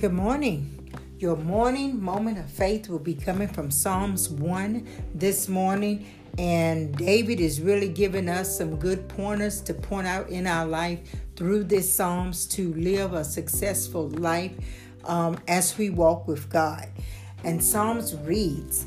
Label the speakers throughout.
Speaker 1: Good morning. Your morning moment of faith will be coming from Psalms 1 this morning. And David is really giving us some good pointers to point out in our life through this Psalms to live a successful life um, as we walk with God. And Psalms reads,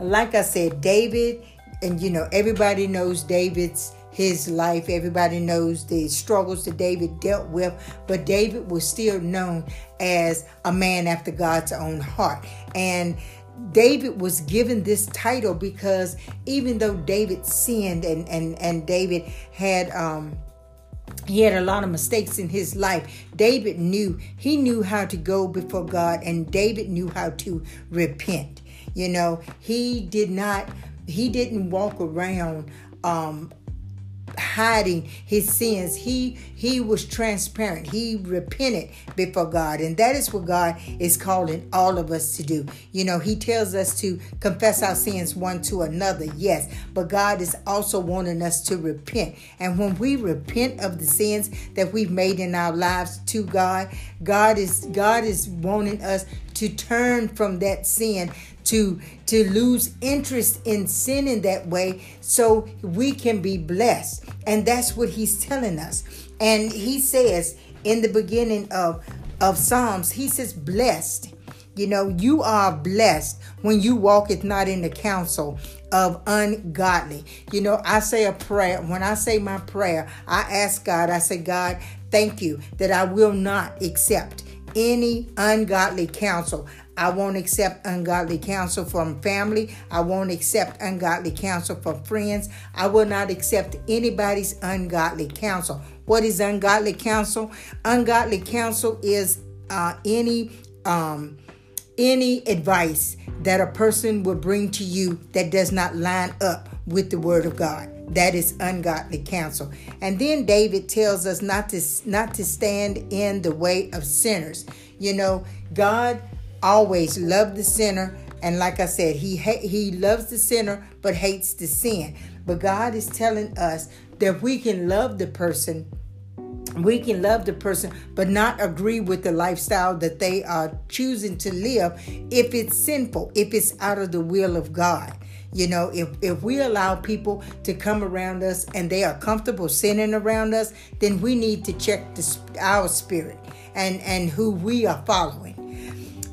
Speaker 1: Like I said, David, and you know, everybody knows David's his life. Everybody knows the struggles that David dealt with, but David was still known as a man after God's own heart. And David was given this title because even though David sinned and and and David had um he had a lot of mistakes in his life. David knew, he knew how to go before God, and David knew how to repent. You know, he did not, he didn't walk around um, hiding his sins. He he was transparent. He repented before God. And that is what God is calling all of us to do. You know, he tells us to confess our sins one to another. Yes, but God is also wanting us to repent. And when we repent of the sins that we've made in our lives to God, God is God is wanting us to turn from that sin to to lose interest in sin in that way so we can be blessed. And that's what he's telling us. And he says in the beginning of of psalms he says blessed. You know you are blessed when you walketh not in the counsel of ungodly. You know i say a prayer. When i say my prayer i ask god i say god thank you that i will not accept any ungodly counsel. I won't accept ungodly counsel from family. I won't accept ungodly counsel from friends. I will not accept anybody's ungodly counsel. What is ungodly counsel? Ungodly counsel is uh, any um, any advice that a person would bring to you that does not line up with the word of God. That is ungodly counsel. And then David tells us not to not to stand in the way of sinners. You know, God always loved the sinner and like I said, he he loves the sinner but hates the sin. But God is telling us that we can love the person we can love the person but not agree with the lifestyle that they are choosing to live if it's sinful if it's out of the will of god you know, if, if we allow people to come around us and they are comfortable sinning around us, then we need to check the, our spirit and, and who we are following.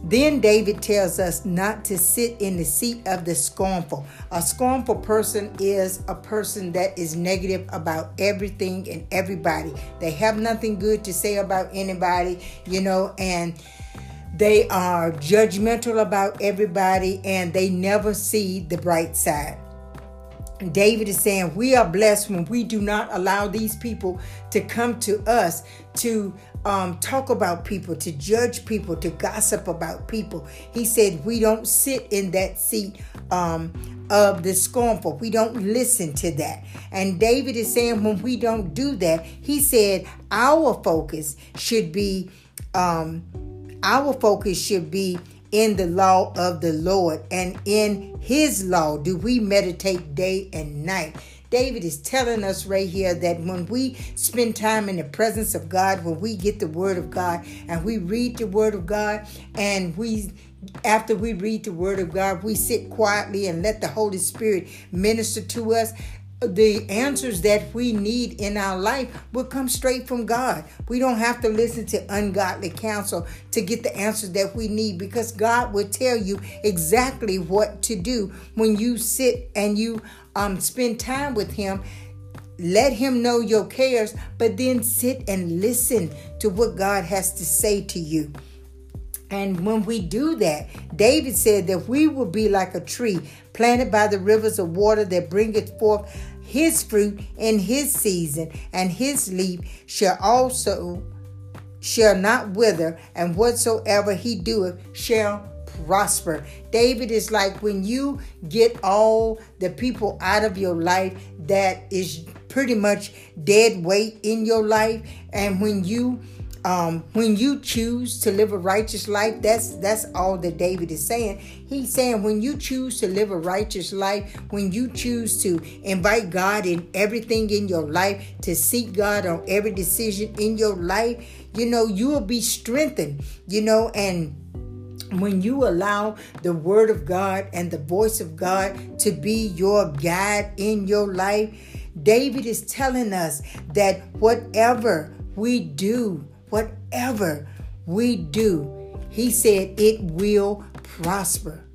Speaker 1: Then David tells us not to sit in the seat of the scornful. A scornful person is a person that is negative about everything and everybody. They have nothing good to say about anybody, you know, and they are judgmental about everybody and they never see the bright side. David is saying we are blessed when we do not allow these people to come to us to um, talk about people, to judge people, to gossip about people. He said we don't sit in that seat um, of the scornful. We don't listen to that. And David is saying when we don't do that, he said our focus should be um, our focus should be in the law of the Lord and in his law do we meditate day and night. David is telling us right here that when we spend time in the presence of God, when we get the word of God and we read the word of God and we after we read the word of God, we sit quietly and let the Holy Spirit minister to us the answers that we need in our life will come straight from God. We don't have to listen to ungodly counsel to get the answers that we need because God will tell you exactly what to do when you sit and you um, spend time with Him. Let Him know your cares, but then sit and listen to what God has to say to you. And when we do that, David said that we will be like a tree planted by the rivers of water that bringeth forth his fruit in his season, and his leaf shall also shall not wither, and whatsoever he doeth shall prosper. David is like when you get all the people out of your life that is pretty much dead weight in your life, and when you um, when you choose to live a righteous life, that's that's all that David is saying. He's saying when you choose to live a righteous life, when you choose to invite God in everything in your life, to seek God on every decision in your life, you know, you will be strengthened, you know, and when you allow the word of God and the voice of God to be your guide in your life, David is telling us that whatever we do, whatever we do, he said it will prosper.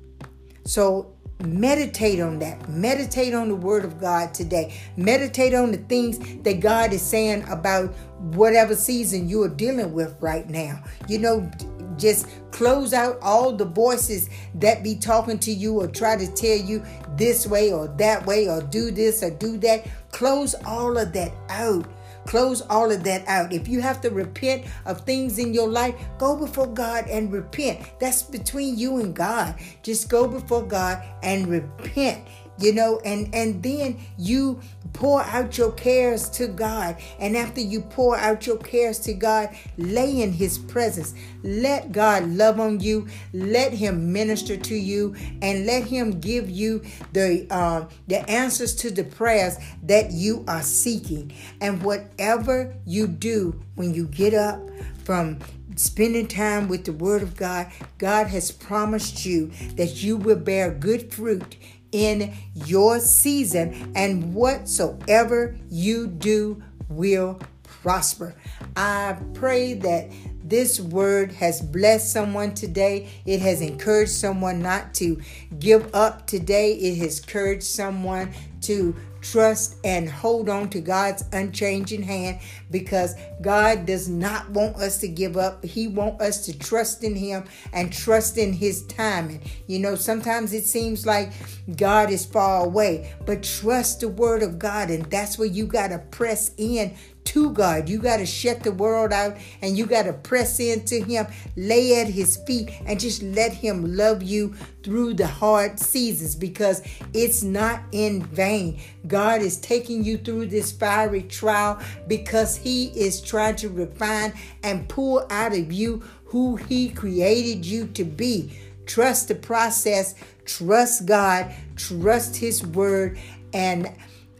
Speaker 1: So meditate on that. Meditate on the word of God today. Meditate on the things that God is saying about whatever season you are dealing with right now. You know, just close out all the voices that be talking to you or try to tell you this way or that way or do this or do that. Close all of that out Close all of that out. If you have to repent of things in your life, go before God and repent. That's between you and God. Just go before God and repent you know and and then you pour out your cares to god. And after you pour out your cares to god lay in his presence. Let god love on you. Let him minister to you and let him give you the uh, the answers to the prayers that you are seeking. And whatever you do when you get up from spending time with the Word of God, God has promised you that you will bear good fruit in your season, and whatsoever you do will prosper. I pray that this word has blessed someone today. It has encouraged someone not to give up today. It has encouraged someone to trust and hold on to God's unchanging hand because God does not want us to give up. He wants us to trust in him and trust in his timing. You know, sometimes it seems like God is far away, but trust the word of God and that's where you got to press in to God. You got to shut the world out and you got to press into Him, lay at His feet, and just let Him love you through the hard seasons because it's not in vain. God is taking you through this fiery trial because He is trying to refine and pull out of you who He created you to be. Trust the process, trust God, trust His word, and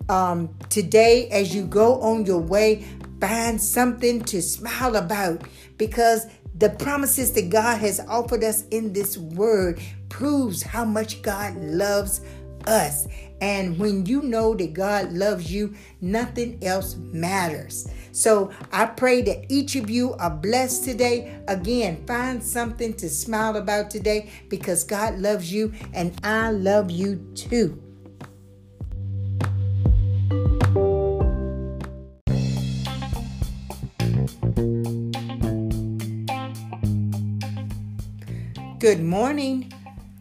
Speaker 1: um, today as you go on your way, find something to smile about because the promises that God has offered us in this word proves how much God loves us. And when you know that God loves you, nothing else matters. So I pray that each of you are blessed today. Again, find something to smile about today because God loves you and I love you too. Good morning.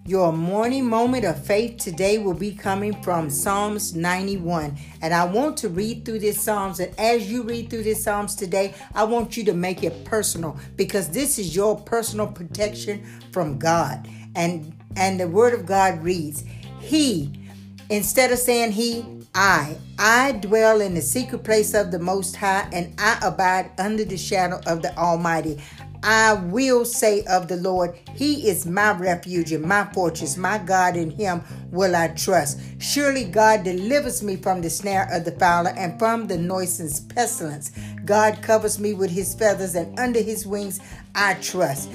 Speaker 1: Your morning moment of faith today will be coming from Psalms 91. And I want to read through this Psalms. And as you read through this Psalms today, I want you to make it personal because this is your personal protection from God. And and the word of God reads, He, instead of saying he, I, I dwell in the secret place of the Most High, and I abide under the shadow of the Almighty. I will say of the Lord, He is my refuge and my fortress, my God, in Him will I trust. Surely God delivers me from the snare of the fowler and from the noisome pestilence. God covers me with His feathers, and under His wings I trust.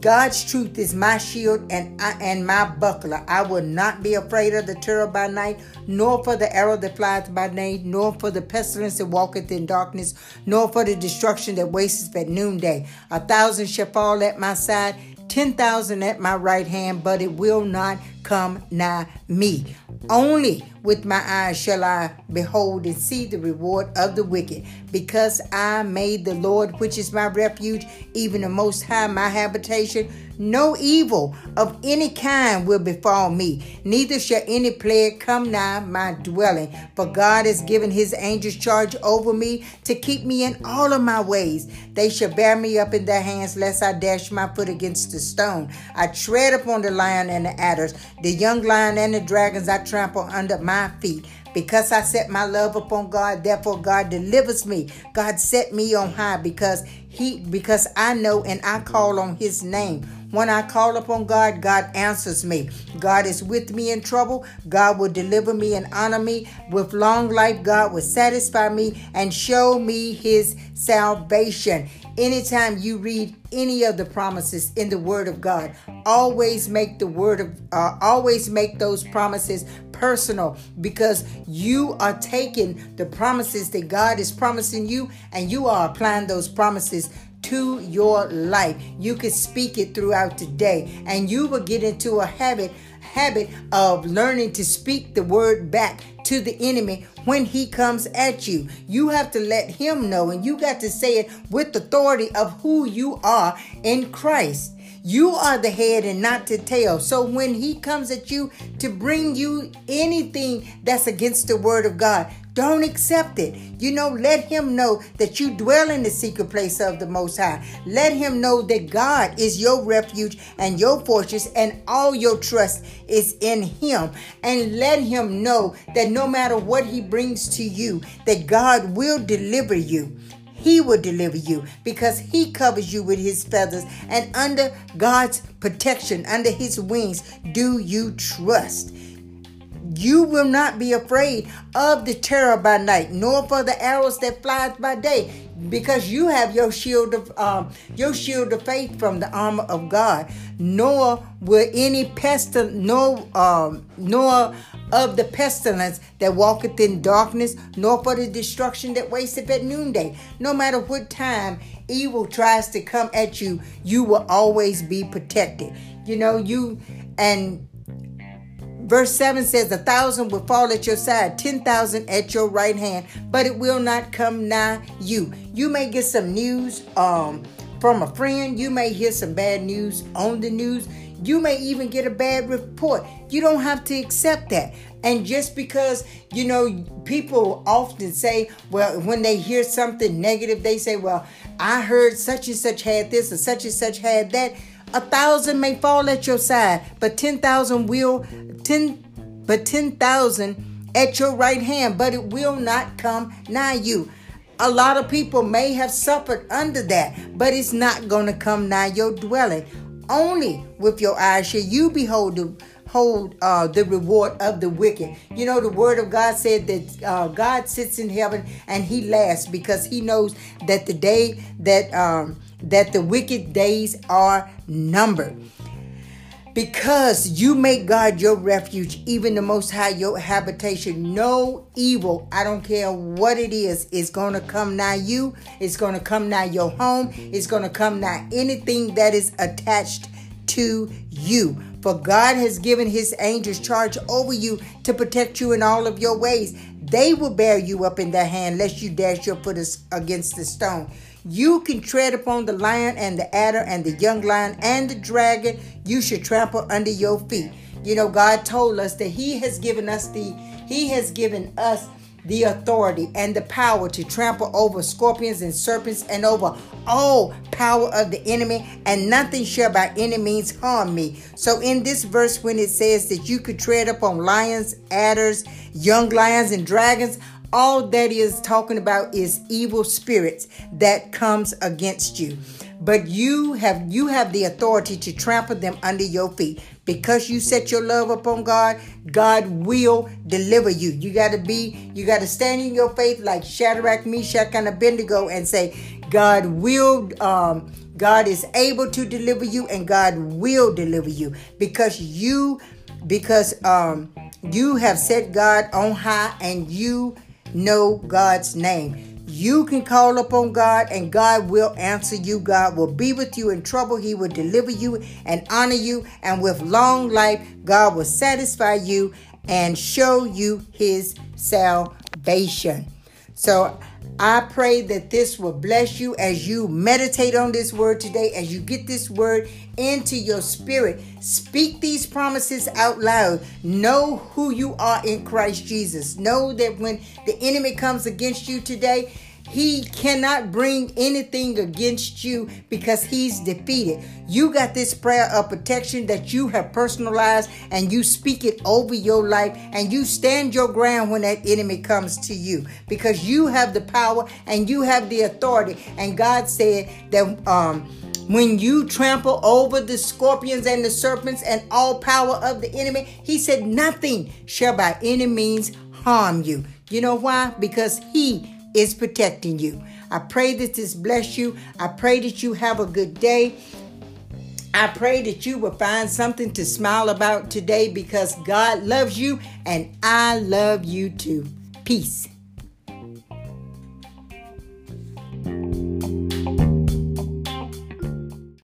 Speaker 1: God's truth is my shield and I, and my buckler. I will not be afraid of the terror by night, nor for the arrow that flies by day, nor for the pestilence that walketh in darkness, nor for the destruction that wasteth at noonday. A thousand shall fall at my side, ten thousand at my right hand, but it will not come nigh me. Only with my eyes shall I behold and see the reward of the wicked, because I made the Lord, which is my refuge, even the Most High, my habitation. No evil of any kind will befall me, neither shall any plague come nigh my dwelling. For God has given his angels charge over me to keep me in all of my ways. They shall bear me up in their hands, lest I dash my foot against the stone. I tread upon the lion and the adders, the young lion and the dragons I trample under my feet. Because I set my love upon God, therefore God delivers me. God set me on high because he because I know and I call on his name. When I call upon God, God answers me. God is with me in trouble. God will deliver me and honor me. With long life, God will satisfy me and show me his salvation. Anytime you read any of the promises in the Word of God, always make the Word of uh, always make those promises personal because you are taking the promises that God is promising you and you are applying those promises to your life. You can speak it throughout the day and you will get into a habit habit of learning to speak the word back to the enemy when he comes at you. You have to let him know and you got to say it with authority of who you are in Christ. You are the head and not the tail. So when he comes at you to bring you anything that's against the word of God, don't accept it. You know, let him know that you dwell in the secret place of the Most High. Let him know that God is your refuge and your fortress, and all your trust is in him. And let him know that no matter what he brings to you, that God will deliver you. He will deliver you because He covers you with His feathers, and under God's protection, under His wings, do you trust. You will not be afraid of the terror by night, nor for the arrows that flies by day, because you have your shield of um, your shield of faith from the armor of God. Nor will any pestilence, nor um, nor of the pestilence that walketh in darkness, nor for the destruction that wasteth at noonday. No matter what time evil tries to come at you, you will always be protected. You know, you and Verse 7 says, A thousand will fall at your side, 10,000 at your right hand, but it will not come nigh you. You may get some news um, from a friend. You may hear some bad news on the news. You may even get a bad report. You don't have to accept that. And just because, you know, people often say, well, when they hear something negative, they say, well, I heard such and such had this or such and such had that. A thousand may fall at your side, but 10,000 will, 10, but 10,000 at your right hand, but it will not come nigh you. A lot of people may have suffered under that, but it's not going to come nigh your dwelling. Only with your eyes shall you behold the hold uh, the reward of the wicked. You know, the word of God said that uh, God sits in heaven and he laughs because he knows that the day that um, that the wicked days are numbered. Because you make God your refuge, even the Most High your habitation. No evil, I don't care what it is, is going to come nigh you. It's going to come nigh your home. It's going to come nigh anything that is attached to you. For God has given his angels charge over you to protect you in all of your ways. They will bear you up in their hand, lest you dash your foot against the stone. You can tread upon the lion and the adder and the young lion and the dragon. You should trample under your feet. You know, God told us that He has given us the He has given us the authority and the power to trample over scorpions and serpents and over all power of the enemy, and nothing shall by any means harm me. So, in this verse, when it says that you could tread upon lions, adders, young lions, and dragons, all that is talking about is evil spirits that comes against you. But you have you have the authority to trample them under your feet. Because you set your love upon God God will deliver you. You got to be you got to stand in your faith like Shadrach Meshach and Abednego and say God will um God is able to deliver you and God will deliver you. Because you because um you have set God on high and you know God's name. You can call upon God and God will answer you. God will be with you in trouble. He will deliver you and honor you. And with long life, God will satisfy you and show you his salvation. So I pray that this will bless you as you meditate on this word today, as you get this word into your spirit. Speak these promises out loud. Know who you are in Christ Jesus. Know that when the enemy comes against you today, he cannot bring anything against you because he's defeated. You got this prayer of protection that you have personalized and you speak it over your life and you stand your ground when that enemy comes to you because you have the power and you have the authority. And God said that um when you trample over the scorpions and the serpents and all power of the enemy, he said, Nothing shall by any means harm you. You know why? Because he is protecting you. I pray that this bless you. I pray that you have a good day. I pray that you will find something to smile about today because God loves you and I love you too. Peace.